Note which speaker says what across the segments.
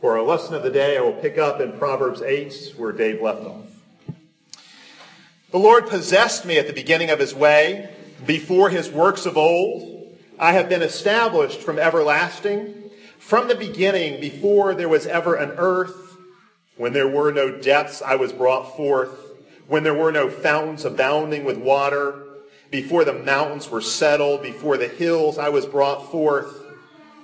Speaker 1: For our lesson of the day, I will pick up in Proverbs 8, where Dave left off. The Lord possessed me at the beginning of his way, before his works of old. I have been established from everlasting, from the beginning, before there was ever an earth. When there were no depths, I was brought forth. When there were no fountains abounding with water, before the mountains were settled, before the hills, I was brought forth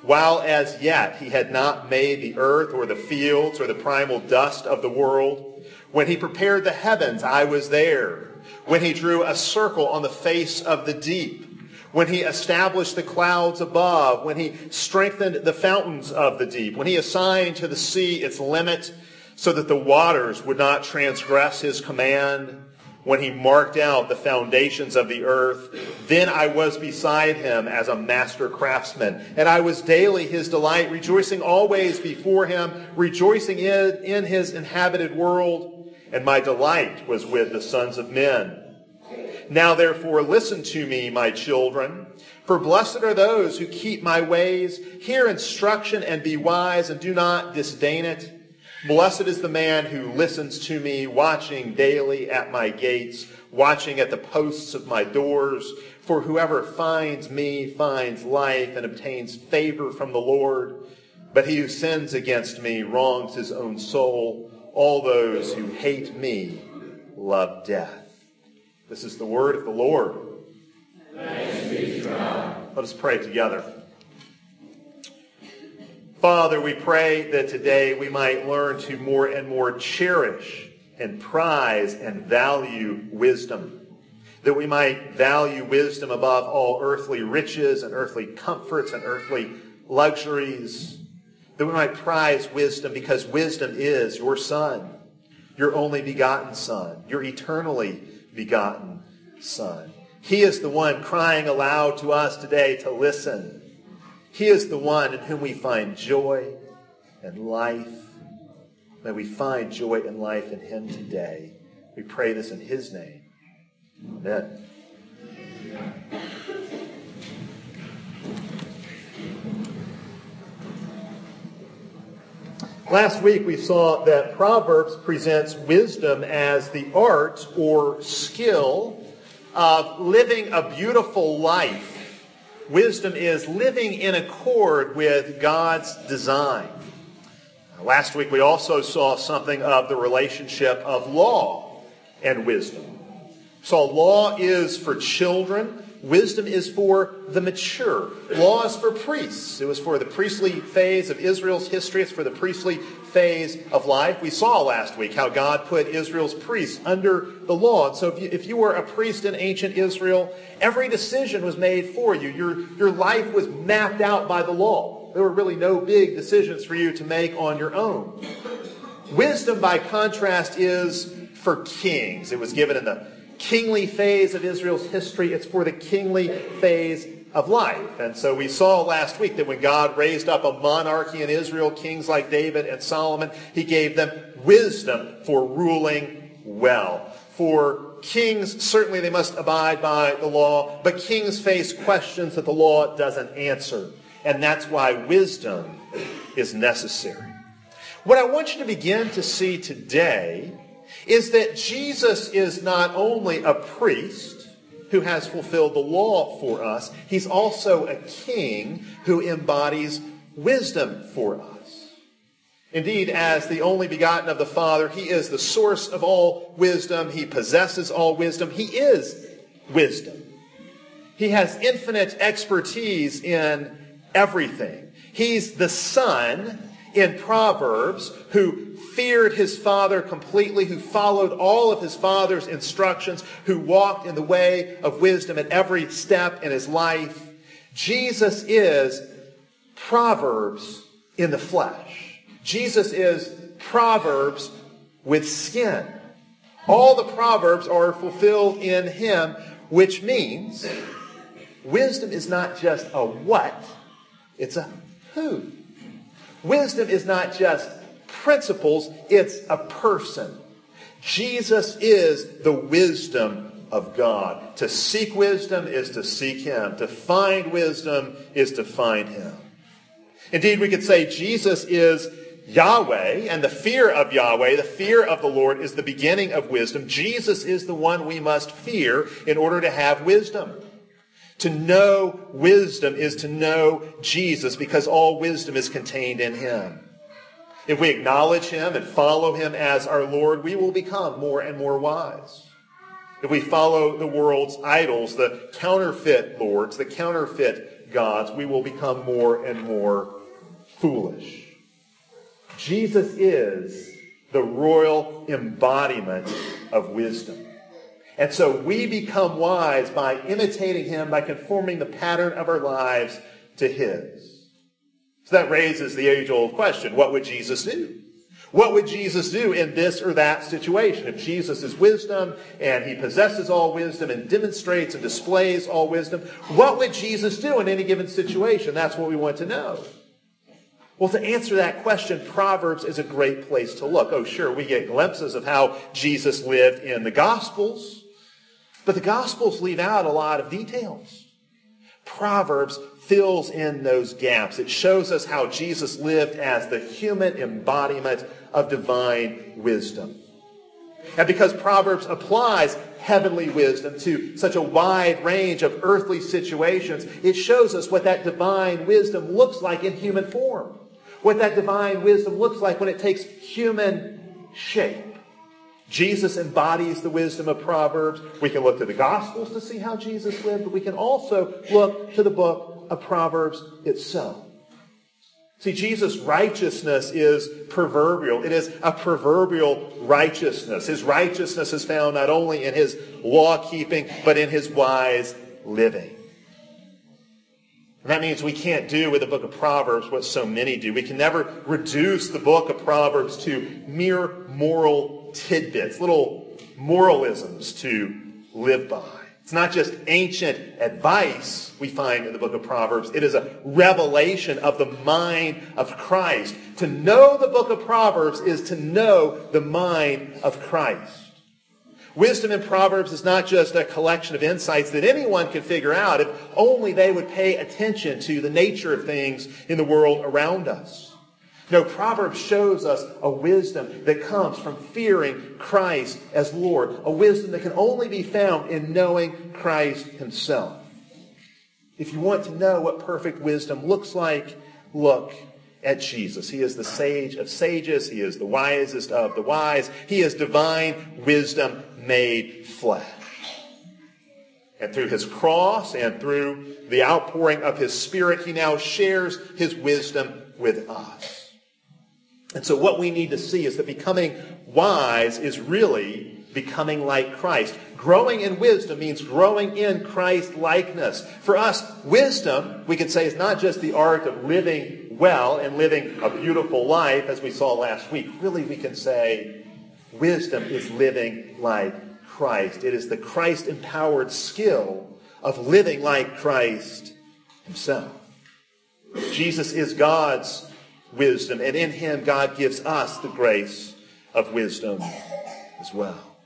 Speaker 1: while as yet he had not made the earth or the fields or the primal dust of the world. When he prepared the heavens, I was there. When he drew a circle on the face of the deep. When he established the clouds above. When he strengthened the fountains of the deep. When he assigned to the sea its limit so that the waters would not transgress his command when he marked out the foundations of the earth. Then I was beside him as a master craftsman, and I was daily his delight, rejoicing always before him, rejoicing in, in his inhabited world, and my delight was with the sons of men. Now therefore listen to me, my children, for blessed are those who keep my ways. Hear instruction and be wise, and do not disdain it. Blessed is the man who listens to me, watching daily at my gates, watching at the posts of my doors. For whoever finds me finds life and obtains favor from the Lord. But he who sins against me wrongs his own soul. All those who hate me love death. This is the word of the Lord. Let us pray together. Father, we pray that today we might learn to more and more cherish and prize and value wisdom. That we might value wisdom above all earthly riches and earthly comforts and earthly luxuries. That we might prize wisdom because wisdom is your Son, your only begotten Son, your eternally begotten Son. He is the one crying aloud to us today to listen he is the one in whom we find joy and life. May we find joy and life in him today. We pray this in his name. Amen. Last week we saw that Proverbs presents wisdom as the art or skill of living a beautiful life Wisdom is living in accord with God's design. Last week we also saw something of the relationship of law and wisdom. So law is for children. Wisdom is for the mature. Law is for priests. It was for the priestly phase of Israel's history. It's for the priestly phase of life. We saw last week how God put Israel's priests under the law. And so if you, if you were a priest in ancient Israel, every decision was made for you. Your, your life was mapped out by the law. There were really no big decisions for you to make on your own. Wisdom, by contrast, is for kings. It was given in the kingly phase of Israel's history. It's for the kingly phase of life. And so we saw last week that when God raised up a monarchy in Israel, kings like David and Solomon, he gave them wisdom for ruling well. For kings, certainly they must abide by the law, but kings face questions that the law doesn't answer. And that's why wisdom is necessary. What I want you to begin to see today is that Jesus is not only a priest, who has fulfilled the law for us. He's also a king who embodies wisdom for us. Indeed, as the only begotten of the Father, he is the source of all wisdom. He possesses all wisdom. He is wisdom. He has infinite expertise in everything. He's the Son in Proverbs who feared his father completely, who followed all of his father's instructions, who walked in the way of wisdom at every step in his life. Jesus is Proverbs in the flesh. Jesus is Proverbs with skin. All the Proverbs are fulfilled in him, which means wisdom is not just a what, it's a who. Wisdom is not just principles, it's a person. Jesus is the wisdom of God. To seek wisdom is to seek Him. To find wisdom is to find Him. Indeed, we could say Jesus is Yahweh and the fear of Yahweh, the fear of the Lord is the beginning of wisdom. Jesus is the one we must fear in order to have wisdom. To know wisdom is to know Jesus because all wisdom is contained in him. If we acknowledge him and follow him as our Lord, we will become more and more wise. If we follow the world's idols, the counterfeit lords, the counterfeit gods, we will become more and more foolish. Jesus is the royal embodiment of wisdom. And so we become wise by imitating him, by conforming the pattern of our lives to his. So that raises the age old question what would Jesus do? What would Jesus do in this or that situation? If Jesus is wisdom and he possesses all wisdom and demonstrates and displays all wisdom, what would Jesus do in any given situation? That's what we want to know. Well, to answer that question, Proverbs is a great place to look. Oh, sure, we get glimpses of how Jesus lived in the Gospels, but the Gospels leave out a lot of details. Proverbs fills in those gaps. It shows us how Jesus lived as the human embodiment of divine wisdom. And because Proverbs applies heavenly wisdom to such a wide range of earthly situations, it shows us what that divine wisdom looks like in human form what that divine wisdom looks like when it takes human shape. Jesus embodies the wisdom of Proverbs. We can look to the Gospels to see how Jesus lived, but we can also look to the book of Proverbs itself. See, Jesus' righteousness is proverbial. It is a proverbial righteousness. His righteousness is found not only in his law keeping, but in his wise living. And that means we can't do with the book of Proverbs what so many do. We can never reduce the book of Proverbs to mere moral tidbits, little moralisms to live by. It's not just ancient advice we find in the book of Proverbs. It is a revelation of the mind of Christ. To know the book of Proverbs is to know the mind of Christ. Wisdom in Proverbs is not just a collection of insights that anyone can figure out if only they would pay attention to the nature of things in the world around us. No, Proverbs shows us a wisdom that comes from fearing Christ as Lord, a wisdom that can only be found in knowing Christ himself. If you want to know what perfect wisdom looks like, look at Jesus. He is the sage of sages. He is the wisest of the wise. He is divine wisdom made flesh. And through his cross and through the outpouring of his spirit, he now shares his wisdom with us. And so what we need to see is that becoming wise is really becoming like Christ. Growing in wisdom means growing in Christ likeness. For us, wisdom, we could say, is not just the art of living well and living a beautiful life, as we saw last week. Really, we can say Wisdom is living like Christ. It is the Christ empowered skill of living like Christ himself. Jesus is God's wisdom, and in him God gives us the grace of wisdom as well.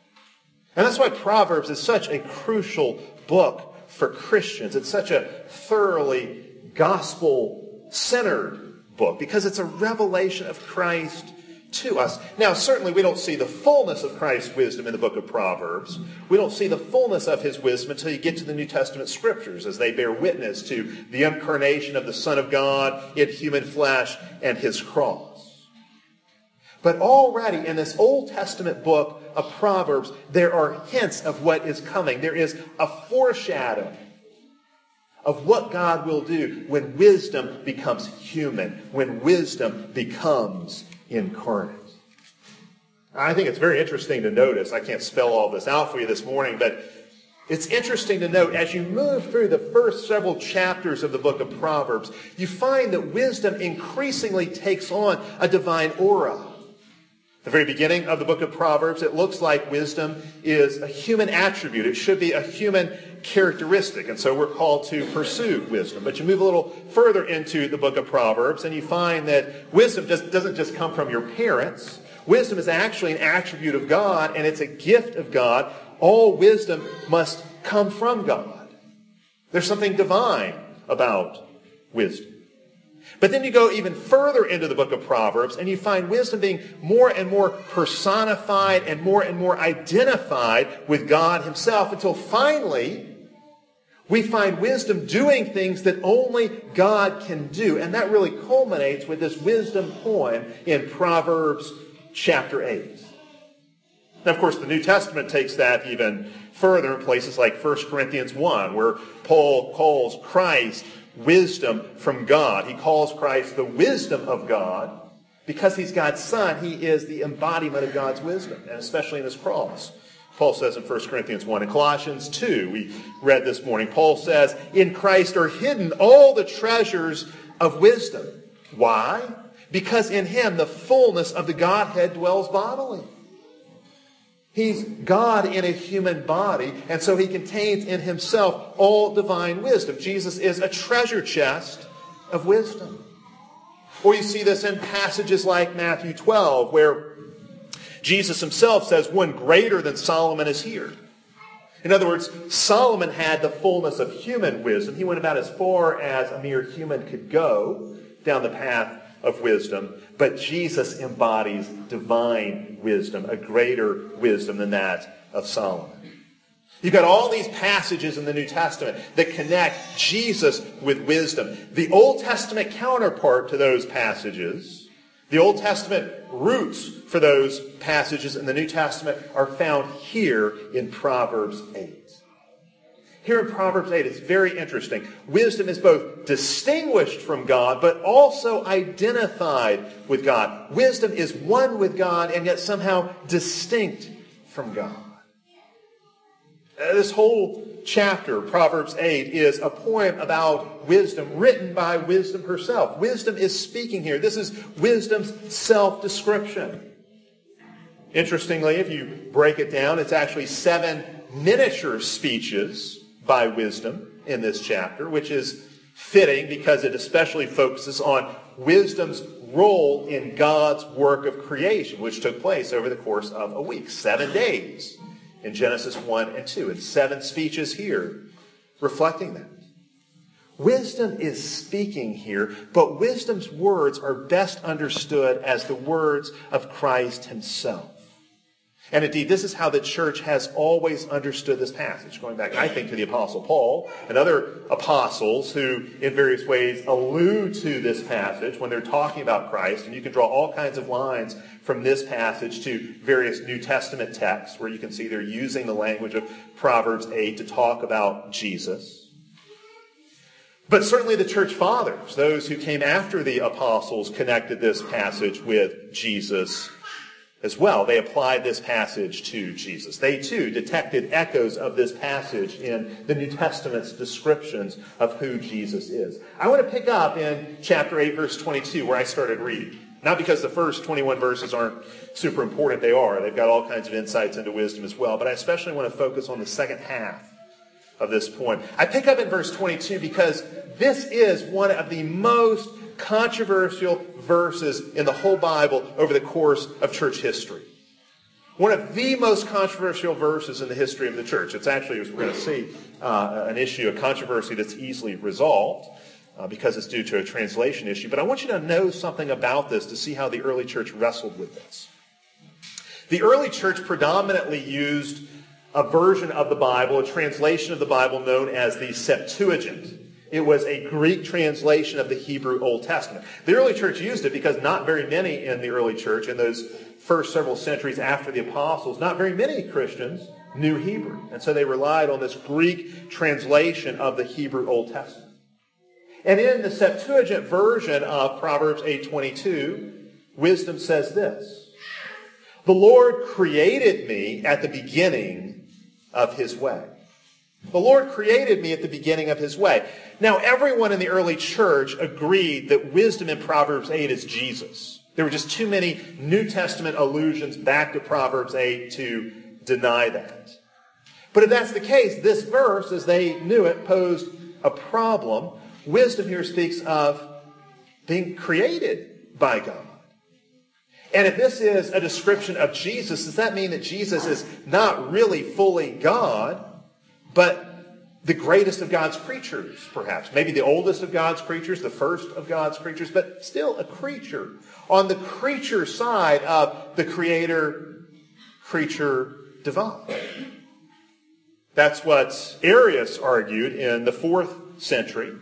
Speaker 1: And that's why Proverbs is such a crucial book for Christians. It's such a thoroughly gospel centered book because it's a revelation of Christ to us. Now, certainly we don't see the fullness of Christ's wisdom in the book of Proverbs. We don't see the fullness of his wisdom until you get to the New Testament scriptures as they bear witness to the incarnation of the Son of God in human flesh and his cross. But already in this Old Testament book of Proverbs, there are hints of what is coming. There is a foreshadow of what God will do when wisdom becomes human, when wisdom becomes incarnate. I think it's very interesting to notice. I can't spell all this out for you this morning, but it's interesting to note as you move through the first several chapters of the book of Proverbs, you find that wisdom increasingly takes on a divine aura. The very beginning of the book of Proverbs, it looks like wisdom is a human attribute. It should be a human characteristic. And so we're called to pursue wisdom. But you move a little further into the book of Proverbs and you find that wisdom just doesn't just come from your parents. Wisdom is actually an attribute of God and it's a gift of God. All wisdom must come from God. There's something divine about wisdom. But then you go even further into the book of Proverbs and you find wisdom being more and more personified and more and more identified with God himself until finally we find wisdom doing things that only God can do. And that really culminates with this wisdom poem in Proverbs chapter 8. Now, of course, the New Testament takes that even further in places like 1 Corinthians 1, where Paul calls Christ wisdom from God. He calls Christ the wisdom of God. Because he's God's son, he is the embodiment of God's wisdom, and especially in his cross. Paul says in 1 Corinthians 1. and Colossians 2, we read this morning, Paul says, In Christ are hidden all the treasures of wisdom. Why? Because in him the fullness of the Godhead dwells bodily. He's God in a human body, and so he contains in himself all divine wisdom. Jesus is a treasure chest of wisdom. Or you see this in passages like Matthew 12, where Jesus himself says, one greater than Solomon is here. In other words, Solomon had the fullness of human wisdom. He went about as far as a mere human could go down the path of wisdom. But Jesus embodies divine wisdom, a greater wisdom than that of Solomon. You've got all these passages in the New Testament that connect Jesus with wisdom. The Old Testament counterpart to those passages the Old Testament roots for those passages in the New Testament are found here in Proverbs 8. Here in Proverbs 8, it's very interesting. Wisdom is both distinguished from God, but also identified with God. Wisdom is one with God and yet somehow distinct from God. Uh, this whole chapter, Proverbs 8, is a poem about wisdom written by wisdom herself. Wisdom is speaking here. This is wisdom's self-description. Interestingly, if you break it down, it's actually seven miniature speeches by wisdom in this chapter, which is fitting because it especially focuses on wisdom's role in God's work of creation, which took place over the course of a week, seven days in Genesis 1 and 2, and seven speeches here reflecting that. Wisdom is speaking here, but wisdom's words are best understood as the words of Christ himself. And indeed, this is how the church has always understood this passage, going back, I think, to the Apostle Paul and other apostles who, in various ways, allude to this passage when they're talking about Christ. And you can draw all kinds of lines from this passage to various New Testament texts where you can see they're using the language of Proverbs 8 to talk about Jesus. But certainly the church fathers, those who came after the apostles, connected this passage with Jesus as well. They applied this passage to Jesus. They too detected echoes of this passage in the New Testament's descriptions of who Jesus is. I want to pick up in chapter 8, verse 22, where I started reading. Not because the first 21 verses aren't super important, they are. They've got all kinds of insights into wisdom as well. But I especially want to focus on the second half of this point. I pick up in verse 22 because this is one of the most controversial verses in the whole Bible over the course of church history. One of the most controversial verses in the history of the church. It's actually, as we're going to see, uh, an issue, a controversy that's easily resolved uh, because it's due to a translation issue. But I want you to know something about this to see how the early church wrestled with this. The early church predominantly used a version of the Bible, a translation of the Bible known as the Septuagint. It was a Greek translation of the Hebrew Old Testament. The early church used it because not very many in the early church, in those first several centuries after the apostles, not very many Christians knew Hebrew. And so they relied on this Greek translation of the Hebrew Old Testament. And in the Septuagint version of Proverbs 8:22, wisdom says this: "The Lord created me at the beginning of his way." The Lord created me at the beginning of his way. Now, everyone in the early church agreed that wisdom in Proverbs 8 is Jesus. There were just too many New Testament allusions back to Proverbs 8 to deny that. But if that's the case, this verse, as they knew it, posed a problem. Wisdom here speaks of being created by God. And if this is a description of Jesus, does that mean that Jesus is not really fully God, but the greatest of God's creatures, perhaps. Maybe the oldest of God's creatures, the first of God's creatures, but still a creature. On the creature side of the creator, creature, divine. That's what Arius argued in the fourth century.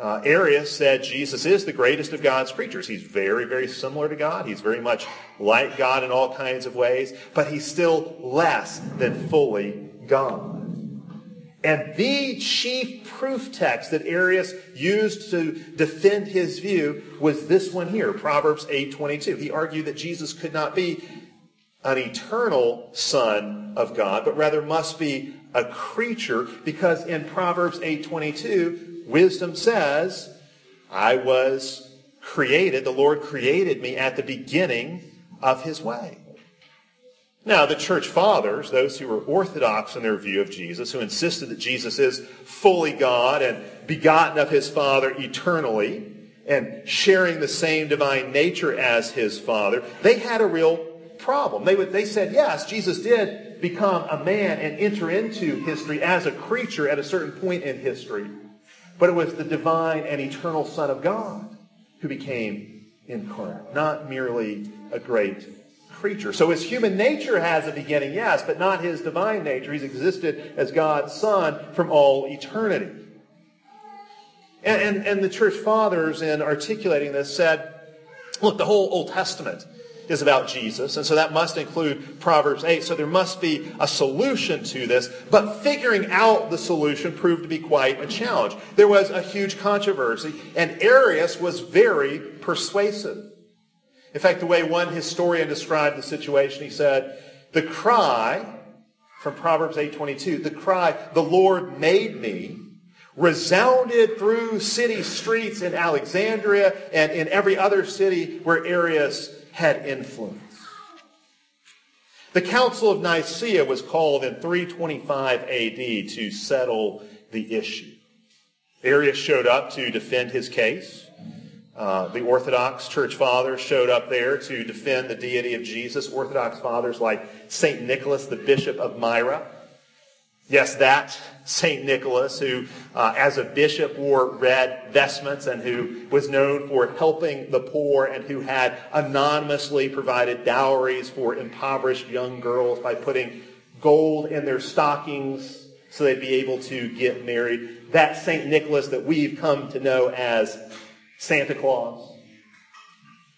Speaker 1: Uh, Arius said Jesus is the greatest of God's creatures. He's very, very similar to God. He's very much like God in all kinds of ways, but he's still less than fully God. And the chief proof text that Arius used to defend his view was this one here, Proverbs 8:22. He argued that Jesus could not be an eternal son of God, but rather must be a creature because in Proverbs 8:22, wisdom says, "I was created, the Lord created me at the beginning of his way." Now, the church fathers, those who were orthodox in their view of Jesus, who insisted that Jesus is fully God and begotten of his Father eternally and sharing the same divine nature as his Father, they had a real problem. They, would, they said, yes, Jesus did become a man and enter into history as a creature at a certain point in history, but it was the divine and eternal Son of God who became incarnate, not merely a great creature. So his human nature has a beginning, yes, but not his divine nature. He's existed as God's Son from all eternity. And, and, and the church fathers, in articulating this, said, look, the whole Old Testament is about Jesus, and so that must include Proverbs 8. So there must be a solution to this, but figuring out the solution proved to be quite a challenge. There was a huge controversy, and Arius was very persuasive. In fact, the way one historian described the situation, he said, the cry from Proverbs 8:22, the cry, "The Lord made me," resounded through city streets in Alexandria and in every other city where Arius had influence. The Council of Nicaea was called in 325 AD to settle the issue. Arius showed up to defend his case. Uh, the Orthodox church fathers showed up there to defend the deity of Jesus. Orthodox fathers like St. Nicholas, the Bishop of Myra. Yes, that St. Nicholas, who uh, as a bishop wore red vestments and who was known for helping the poor and who had anonymously provided dowries for impoverished young girls by putting gold in their stockings so they'd be able to get married. That St. Nicholas that we've come to know as Santa Claus.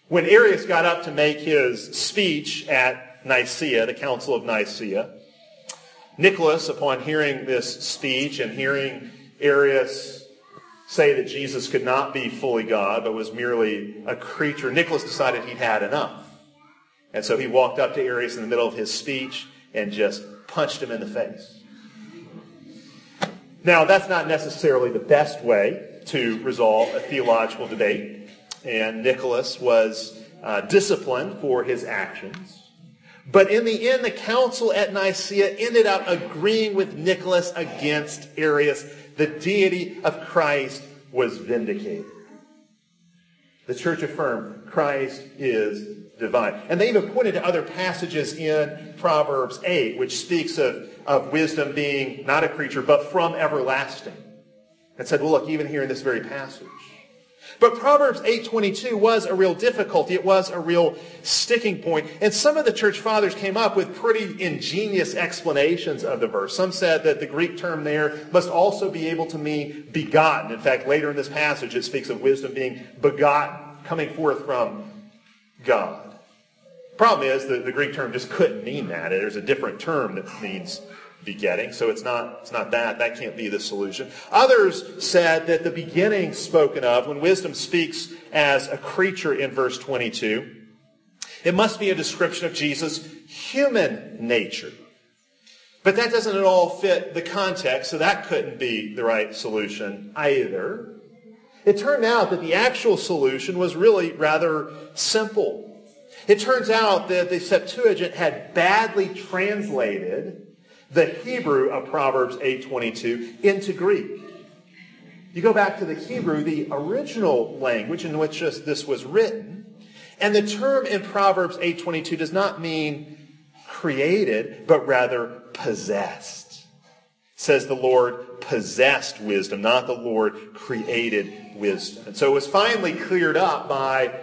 Speaker 1: When Arius got up to make his speech at Nicaea, the Council of Nicaea, Nicholas, upon hearing this speech and hearing Arius say that Jesus could not be fully God, but was merely a creature, Nicholas decided he'd had enough. And so he walked up to Arius in the middle of his speech and just punched him in the face. Now, that's not necessarily the best way to resolve a theological debate. And Nicholas was uh, disciplined for his actions. But in the end, the council at Nicaea ended up agreeing with Nicholas against Arius. The deity of Christ was vindicated. The church affirmed Christ is divine. And they even pointed to other passages in Proverbs 8, which speaks of, of wisdom being not a creature, but from everlasting and said, well, look, even here in this very passage. But Proverbs 8.22 was a real difficulty. It was a real sticking point. And some of the church fathers came up with pretty ingenious explanations of the verse. Some said that the Greek term there must also be able to mean begotten. In fact, later in this passage, it speaks of wisdom being begotten, coming forth from God. Problem is, the, the Greek term just couldn't mean that. There's a different term that means begetting. So it's not, it's not that. That can't be the solution. Others said that the beginning spoken of, when wisdom speaks as a creature in verse 22, it must be a description of Jesus' human nature. But that doesn't at all fit the context, so that couldn't be the right solution either. It turned out that the actual solution was really rather simple. It turns out that the Septuagint had badly translated the Hebrew of Proverbs 8.22 into Greek. You go back to the Hebrew, the original language in which this was written, and the term in Proverbs 8.22 does not mean created, but rather possessed. says the Lord possessed wisdom, not the Lord created wisdom. And so it was finally cleared up by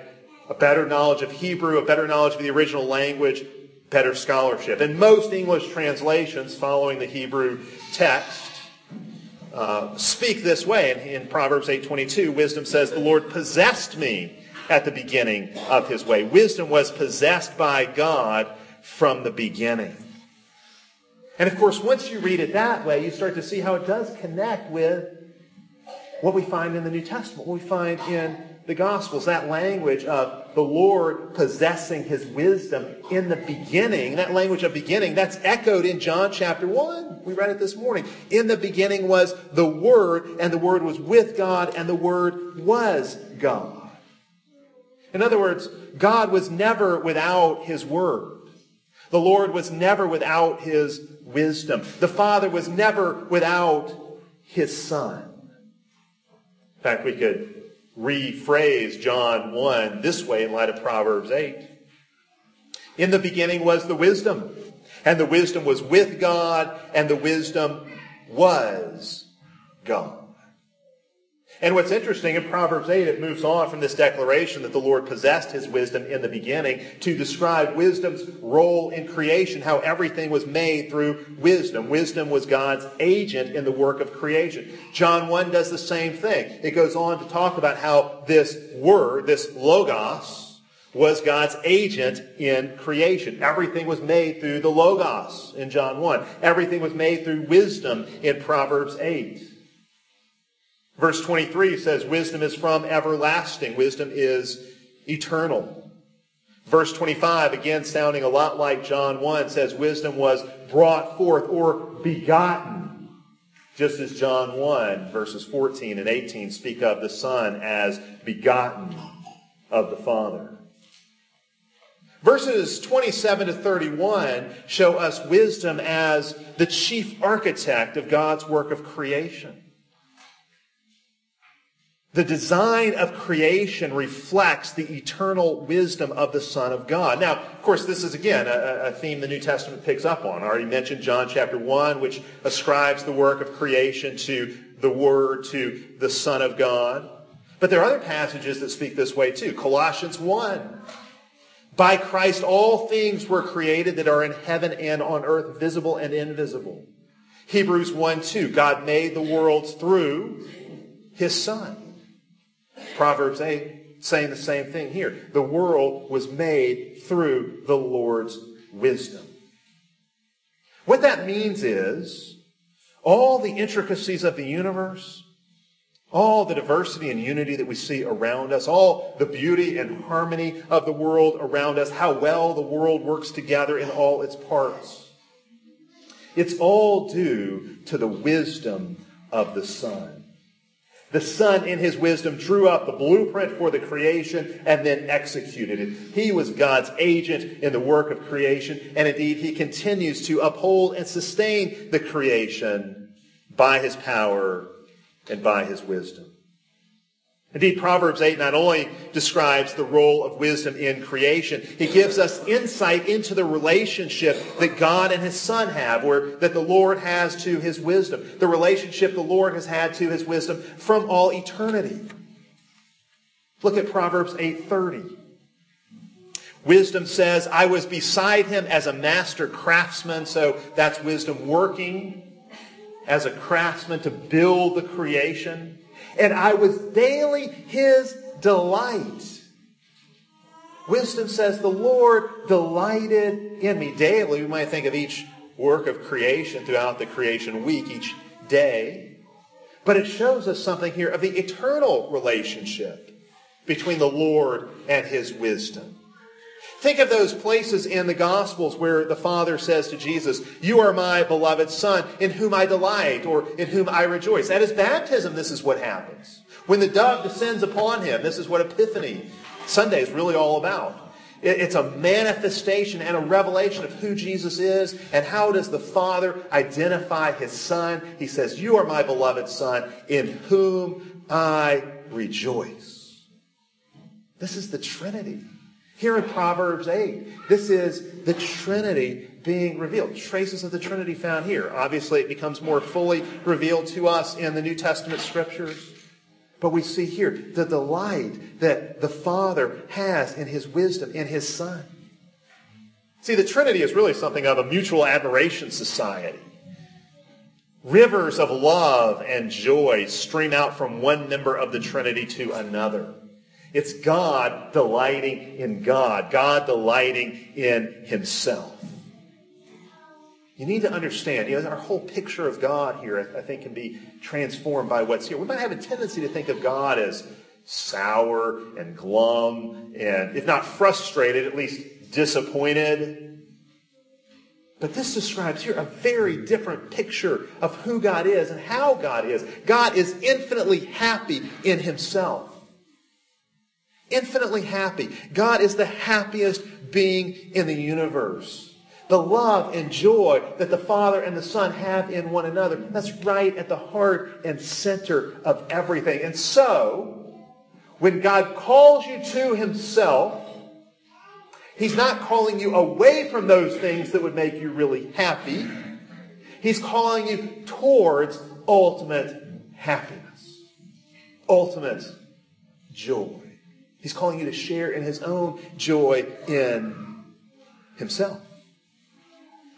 Speaker 1: a better knowledge of Hebrew, a better knowledge of the original language, better scholarship. And most English translations following the Hebrew text uh, speak this way. In, in Proverbs 8.22, wisdom says, the Lord possessed me at the beginning of his way. Wisdom was possessed by God from the beginning. And of course, once you read it that way, you start to see how it does connect with what we find in the New Testament, what we find in the Gospels, that language of the Lord possessing his wisdom in the beginning, that language of beginning, that's echoed in John chapter 1. We read it this morning. In the beginning was the Word, and the Word was with God, and the Word was God. In other words, God was never without his Word. The Lord was never without his wisdom. The Father was never without his Son. In fact, we could rephrase John 1 this way in light of Proverbs 8. In the beginning was the wisdom, and the wisdom was with God, and the wisdom was God. And what's interesting in Proverbs 8, it moves on from this declaration that the Lord possessed his wisdom in the beginning to describe wisdom's role in creation, how everything was made through wisdom. Wisdom was God's agent in the work of creation. John 1 does the same thing. It goes on to talk about how this word, this logos, was God's agent in creation. Everything was made through the logos in John 1. Everything was made through wisdom in Proverbs 8. Verse 23 says, Wisdom is from everlasting. Wisdom is eternal. Verse 25, again sounding a lot like John 1, says, Wisdom was brought forth or begotten. Just as John 1, verses 14 and 18 speak of the Son as begotten of the Father. Verses 27 to 31 show us wisdom as the chief architect of God's work of creation. The design of creation reflects the eternal wisdom of the Son of God. Now, of course, this is again a, a, theme the New Testament picks up on. I already mentioned John chapter 1, which ascribes the work of creation to the Word, to the Son of God. But there are other passages that speak this way too. Colossians 1. By Christ all things were created that are in heaven and on earth, visible and invisible. Hebrews 1 2. God made the worlds through his Son. Proverbs 8 saying the same thing here. The world was made through the Lord's wisdom. What that means is all the intricacies of the universe, all the diversity and unity that we see around us, all the beauty and harmony of the world around us, how well the world works together in all its parts. It's all due to the wisdom of the Son. The Son, in his wisdom, drew up the blueprint for the creation and then executed it. He was God's agent in the work of creation, and indeed, he continues to uphold and sustain the creation by his power and by his wisdom. Indeed, Proverbs 8 not only describes the role of wisdom in creation, it gives us insight into the relationship that God and his Son have, or that the Lord has to his wisdom, the relationship the Lord has had to his wisdom from all eternity. Look at Proverbs 8:30. Wisdom says, I was beside him as a master craftsman, so that's wisdom working as a craftsman to build the creation and I was daily his delight. Wisdom says, the Lord delighted in me. Daily, we might think of each work of creation throughout the creation week, each day. But it shows us something here of the eternal relationship between the Lord and his wisdom. Think of those places in the Gospels where the Father says to Jesus, You are my beloved Son, in whom I delight, or in whom I rejoice. At his baptism, this is what happens. When the dove descends upon him, this is what Epiphany Sunday is really all about. It's a manifestation and a revelation of who Jesus is and how does the Father identify his Son. He says, You are my beloved Son, in whom I rejoice. This is the Trinity. Here in Proverbs 8, this is the Trinity being revealed. Traces of the Trinity found here. Obviously, it becomes more fully revealed to us in the New Testament scriptures. But we see here the delight that the Father has in his wisdom in his Son. See, the Trinity is really something of a mutual admiration society. Rivers of love and joy stream out from one member of the Trinity to another. It's God delighting in God, God delighting in himself. You need to understand, you know, our whole picture of God here, I think, can be transformed by what's here. We might have a tendency to think of God as sour and glum and, if not frustrated, at least disappointed. But this describes here a very different picture of who God is and how God is. God is infinitely happy in himself. Infinitely happy. God is the happiest being in the universe the love and joy that the Father and the Son have in one another. That's right at the heart and center of everything. And so, when God calls you to himself, he's not calling you away from those things that would make you really happy. He's calling you towards ultimate happiness, ultimate joy. He's calling you to share in his own joy in himself.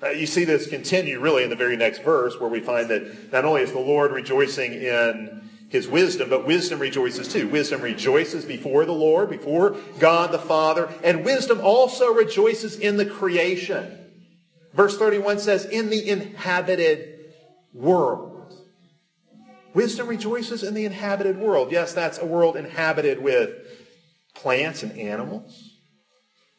Speaker 1: Uh, you see this continue really in the very next verse where we find that not only is the Lord rejoicing in his wisdom, but wisdom rejoices too. Wisdom rejoices before the Lord, before God the Father, and wisdom also rejoices in the creation. Verse 31 says, in the inhabited world. Wisdom rejoices in the inhabited world. Yes, that's a world inhabited with plants and animals.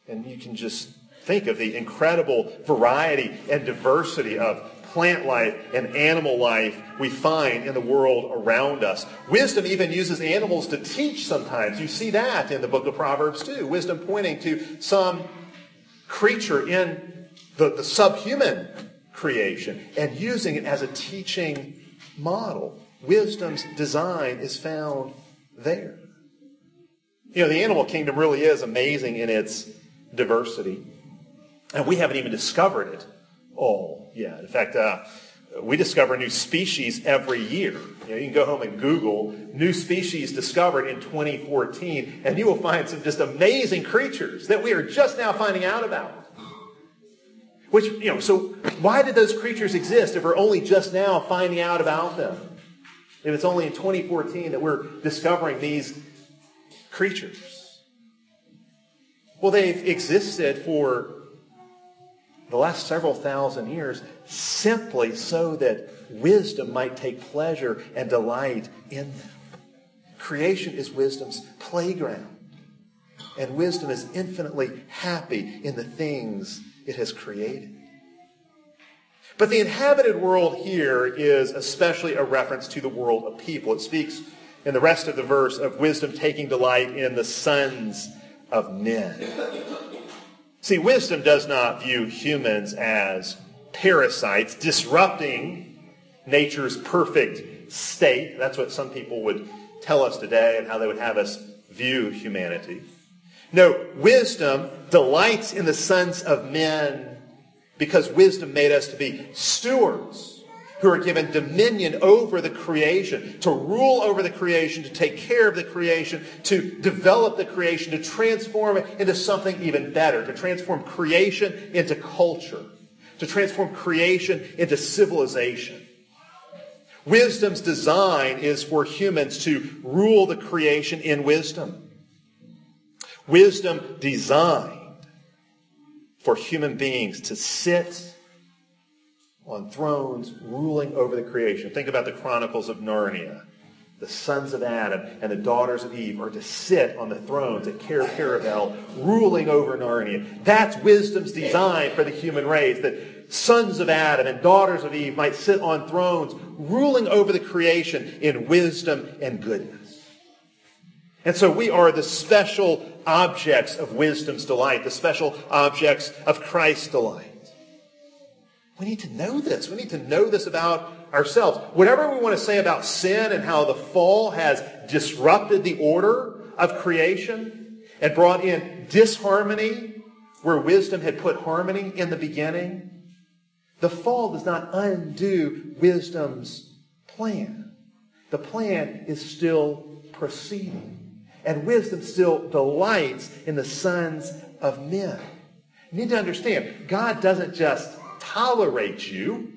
Speaker 1: And you can just Think of the incredible variety and diversity of plant life and animal life we find in the world around us. Wisdom even uses animals to teach sometimes. You see that in the book of Proverbs too. Wisdom pointing to some creature in the, the subhuman creation and using it as a teaching model. Wisdom's design is found there. You know, the animal kingdom really is amazing in its diversity. And we haven't even discovered it all yet. In fact, uh, we discover new species every year. You, know, you can go home and Google new species discovered in 2014, and you will find some just amazing creatures that we are just now finding out about. Which, you know, so why did those creatures exist if we're only just now finding out about them? If it's only in 2014 that we're discovering these creatures? Well, they've existed for the last several thousand years simply so that wisdom might take pleasure and delight in them. Creation is wisdom's playground. And wisdom is infinitely happy in the things it has created. But the inhabited world here is especially a reference to the world of people. It speaks in the rest of the verse of wisdom taking delight in the sons of men. See, wisdom does not view humans as parasites disrupting nature's perfect state. That's what some people would tell us today and how they would have us view humanity. No, wisdom delights in the sons of men because wisdom made us to be stewards who are given dominion over the creation, to rule over the creation, to take care of the creation, to develop the creation, to transform it into something even better, to transform creation into culture, to transform creation into civilization. Wisdom's design is for humans to rule the creation in wisdom. Wisdom designed for human beings to sit on thrones ruling over the creation. Think about the Chronicles of Narnia. The sons of Adam and the daughters of Eve are to sit on the thrones at Cair Paravel, ruling over Narnia. That's wisdom's design for the human race, that sons of Adam and daughters of Eve might sit on thrones, ruling over the creation in wisdom and goodness. And so we are the special objects of wisdom's delight, the special objects of Christ's delight. We need to know this. We need to know this about ourselves. Whatever we want to say about sin and how the fall has disrupted the order of creation and brought in disharmony where wisdom had put harmony in the beginning, The fall does not undo wisdom's plan. The plan is still proceeding. And wisdom still delights in the sons of men. You need to understand, God doesn't just tolerate you.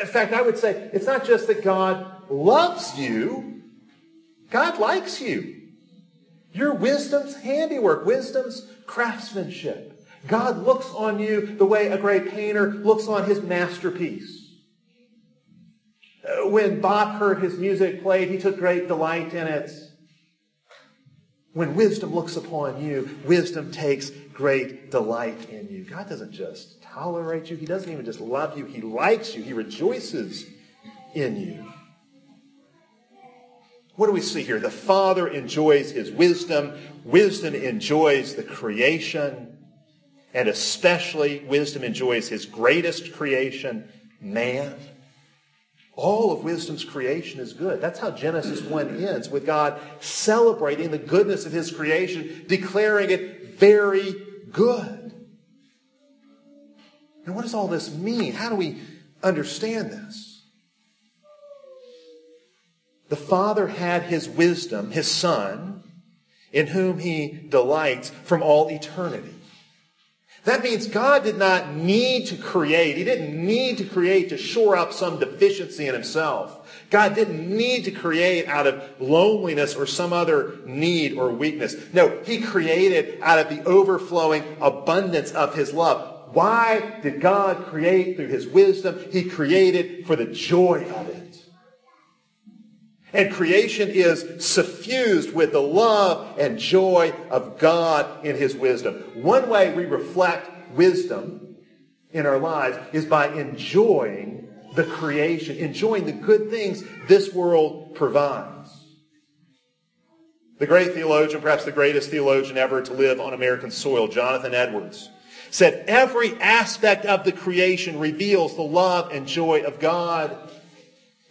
Speaker 1: In fact, I would say it's not just that God loves you, God likes you. You're wisdom's handiwork, wisdom's craftsmanship. God looks on you the way a great painter looks on his masterpiece. Uh, when Bach heard his music played, he took great delight in it. When wisdom looks upon you, wisdom takes great delight in you. God doesn't just tolerate you. He doesn't even just love you. He likes you. He rejoices in you. What do we see here? The Father enjoys his wisdom. Wisdom enjoys the creation. And especially, wisdom enjoys his greatest creation, man. All of wisdom's creation is good. That's how Genesis 1 ends, with God celebrating the goodness of his creation, declaring it very good. Now, what does all this mean? How do we understand this? The Father had his wisdom, his Son, in whom he delights from all eternity. That means God did not need to create. He didn't need to create to shore up some deficiency in himself. God didn't need to create out of loneliness or some other need or weakness. No, he created out of the overflowing abundance of his love. Why did God create through his wisdom? He created for the joy of it. And creation is suffused with the love and joy of God in His wisdom. One way we reflect wisdom in our lives is by enjoying the creation, enjoying the good things this world provides. The great theologian, perhaps the greatest theologian ever to live on American soil, Jonathan Edwards, said every aspect of the creation reveals the love and joy of God.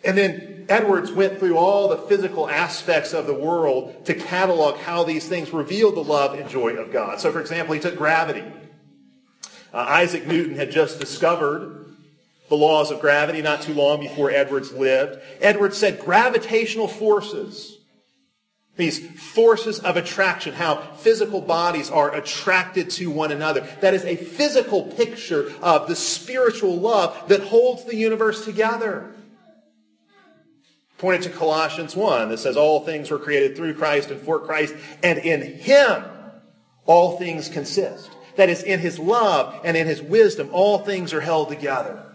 Speaker 1: And then Edwards went through all the physical aspects of the world to catalog how these things reveal the love and joy of God. So, for example, he took gravity. Uh, Isaac Newton had just discovered the laws of gravity not too long before Edwards lived. Edwards said gravitational forces, these forces of attraction, how physical bodies are attracted to one another. That is a physical picture of the spiritual love that holds the universe together pointed to Colossians 1 that says all things were created through Christ and for Christ, and in him all things consist. That is, in his love and in his wisdom, all things are held together.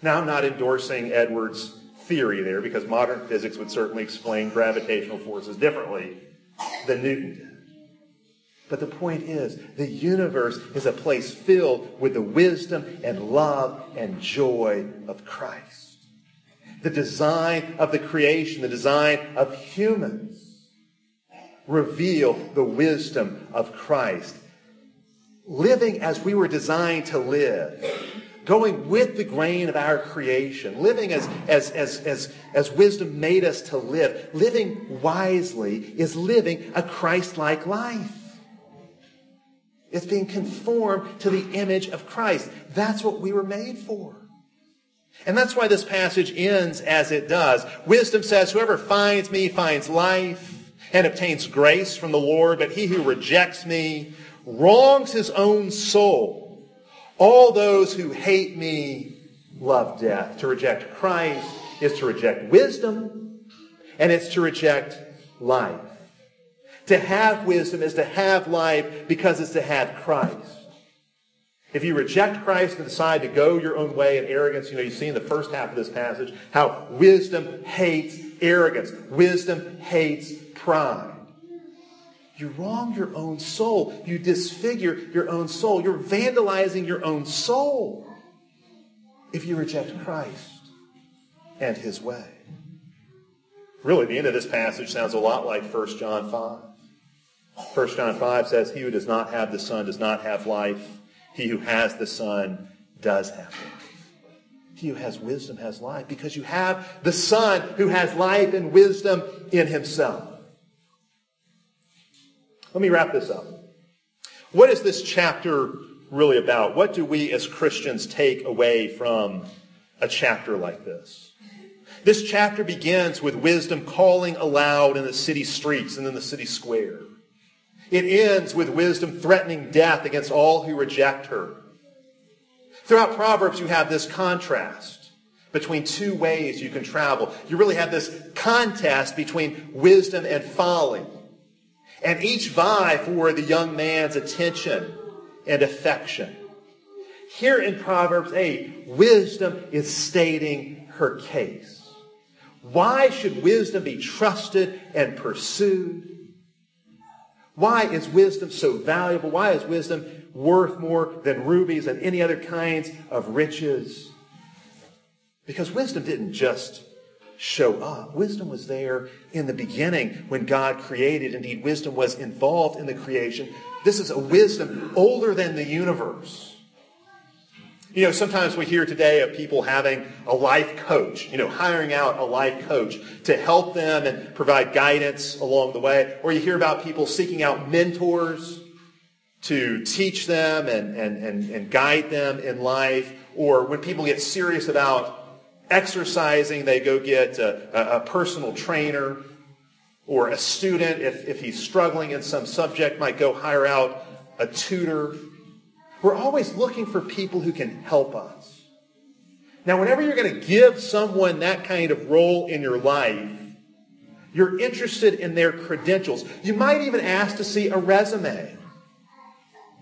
Speaker 1: Now, I'm not endorsing Edwards' theory there because modern physics would certainly explain gravitational forces differently than Newton did. But the point is, the universe is a place filled with the wisdom and love and joy of Christ the design of the creation, the design of humans, reveal the wisdom of Christ. Living as we were designed to live, going with the grain of our creation, living as, as, as, as, as wisdom made us to live, living wisely is living a Christ-like life. It's being conformed to the image of Christ. That's what we were made for. And that's why this passage ends as it does. Wisdom says, Whoever finds me finds life and obtains grace from the Lord, but he who rejects me wrongs his own soul. All those who hate me love death. To reject Christ is to reject wisdom, and it's to reject life. To have wisdom is to have life because it's to have Christ. If you reject Christ and decide to go your own way in arrogance, you know, you see in the first half of this passage how wisdom hates arrogance. Wisdom hates pride. You wrong your own soul. You disfigure your own soul. You're vandalizing your own soul if you reject Christ and his way. Really, the end of this passage sounds a lot like 1 John 5. 1 John 5 says, He who does not have the Son does not have life. He who has the Son does have life. He who has wisdom has life because you have the Son who has life and wisdom in himself. Let me wrap this up. What is this chapter really about? What do we as Christians take away from a chapter like this? This chapter begins with wisdom calling aloud in the city streets and in the city square. It ends with wisdom threatening death against all who reject her. Throughout Proverbs, you have this contrast between two ways you can travel. You really have this contest between wisdom and folly. And each vie for the young man's attention and affection. Here in Proverbs 8, wisdom is stating her case. Why should wisdom be trusted and pursued? Why is wisdom so valuable? Why is wisdom worth more than rubies and any other kinds of riches? Because wisdom didn't just show up. Wisdom was there in the beginning when God created. Indeed, wisdom was involved in the creation. This is a wisdom older than the universe. You know, sometimes we hear today of people having a life coach, you know, hiring out a life coach to help them and provide guidance along the way. Or you hear about people seeking out mentors to teach them and, and, and, and guide them in life. Or when people get serious about exercising, they go get a, a, personal trainer. Or a student, if, if he's struggling in some subject, might go hire out a tutor we're always looking for people who can help us. Now, whenever you're going to give someone that kind of role in your life, you're interested in their credentials. You might even ask to see a resume.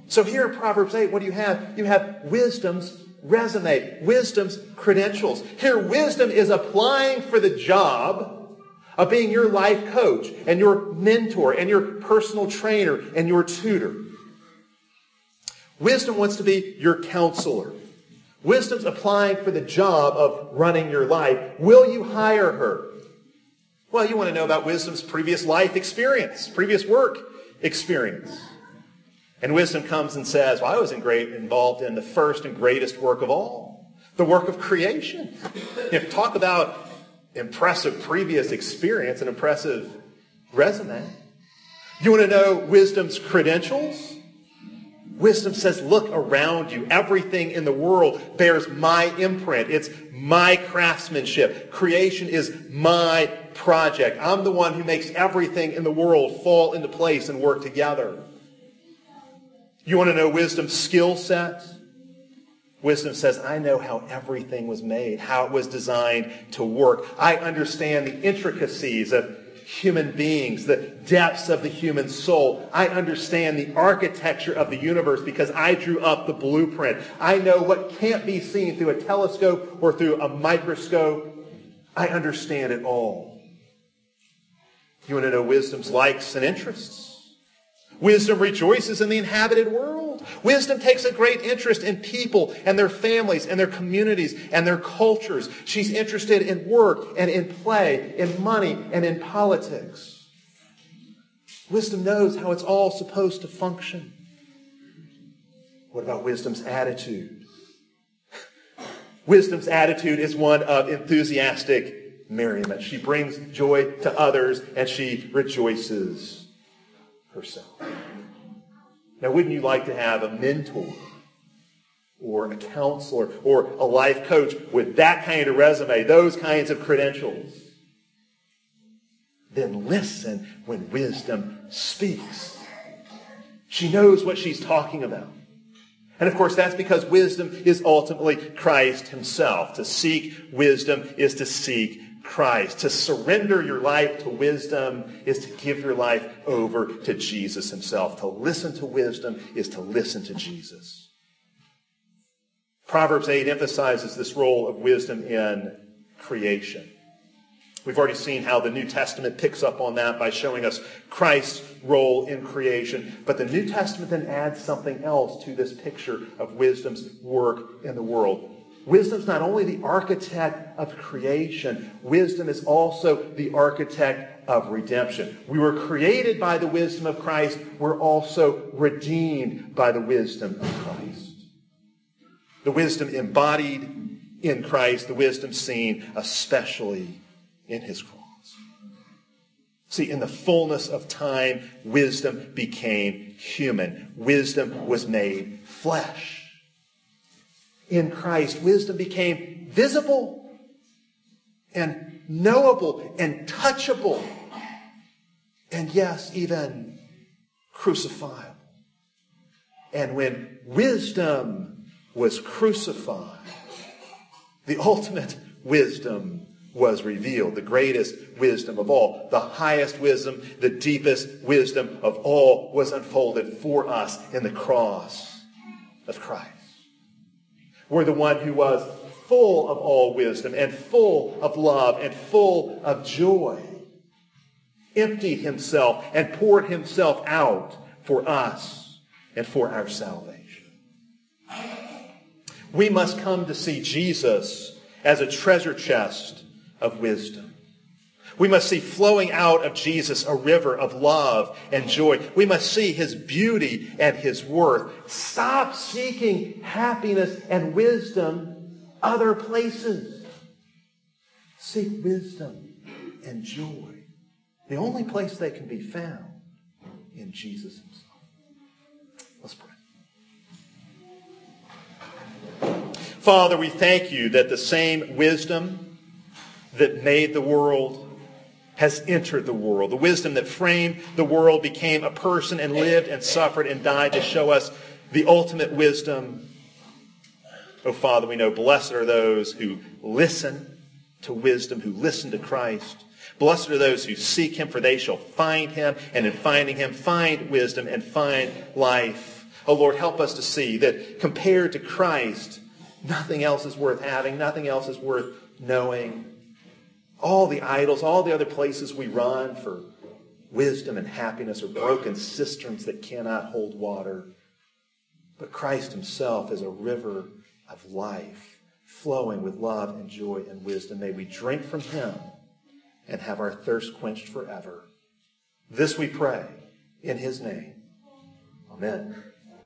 Speaker 1: So here in Proverbs 8, what do you have? You have wisdom's resume, wisdom's credentials. Here, wisdom is applying for the job of being your life coach and your mentor and your personal trainer and your tutor. Wisdom wants to be your counselor. Wisdom's applying for the job of running your life. Will you hire her? Well, you want to know about wisdom's previous life experience, previous work experience. And wisdom comes and says, well, I was in great, involved in the first and greatest work of all, the work of creation. You know, talk about impressive previous experience, an impressive resume. You want to know wisdom's credentials? Wisdom says, look around you. Everything in the world bears my imprint. It's my craftsmanship. Creation is my project. I'm the one who makes everything in the world fall into place and work together. You want to know wisdom's skill set? Wisdom says, I know how everything was made, how it was designed to work. I understand the intricacies of human beings, the depths of the human soul. I understand the architecture of the universe because I drew up the blueprint. I know what can't be seen through a telescope or through a microscope. I understand it all. You want to know wisdom's likes and interests? Wisdom rejoices in the inhabited world. Wisdom takes a great interest in people and their families and their communities and their cultures. She's interested in work and in play, in money and in politics. Wisdom knows how it's all supposed to function. What about wisdom's attitude? Wisdom's attitude is one of enthusiastic merriment. She brings joy to others and she rejoices herself. Now, wouldn't you like to have a mentor or a counselor or a life coach with that kind of resume, those kinds of credentials? Then listen when wisdom speaks. She knows what she's talking about. And of course, that's because wisdom is ultimately Christ himself. To seek wisdom is to seek Christ. To surrender your life to wisdom is to give your life over to Jesus himself. To listen to wisdom is to listen to Jesus. Proverbs 8 emphasizes this role of wisdom in creation. We've already seen how the New Testament picks up on that by showing us Christ's role in creation. But the New Testament then adds something else to this picture of wisdom's work in the world. Wisdom is not only the architect of creation, wisdom is also the architect of redemption. We were created by the wisdom of Christ. We're also redeemed by the wisdom of Christ. The wisdom embodied in Christ, the wisdom seen especially in his cross. See, in the fullness of time, wisdom became human. Wisdom was made flesh. In Christ, wisdom became visible and knowable and touchable. And yes, even crucifiable. And when wisdom was crucified, the ultimate wisdom was revealed, the greatest wisdom of all, the highest wisdom, the deepest wisdom of all was unfolded for us in the cross of Christ. We're the one who was full of all wisdom and full of love and full of joy, emptied himself and poured himself out for us and for our salvation. We must come to see Jesus as a treasure chest of wisdom. We must see flowing out of Jesus a river of love and joy. We must see his beauty and his worth. Stop seeking happiness and wisdom other places. Seek wisdom and joy. The only place they can be found in Jesus himself. Let's pray. Father, we thank you that the same wisdom that made the world has entered the world. The wisdom that framed the world became a person and lived and suffered and died to show us the ultimate wisdom. Oh, Father, we know blessed are those who listen to wisdom, who listen to Christ. Blessed are those who seek him, for they shall find him, and in finding him, find wisdom and find life. Oh, Lord, help us to see that compared to Christ, Nothing else is worth having. Nothing else is worth knowing. All the idols, all the other places we run for wisdom and happiness are broken cisterns that cannot hold water. But Christ himself is a river of life, flowing with love and joy and wisdom. May we drink from him and have our thirst quenched forever. This we pray in his name. Amen.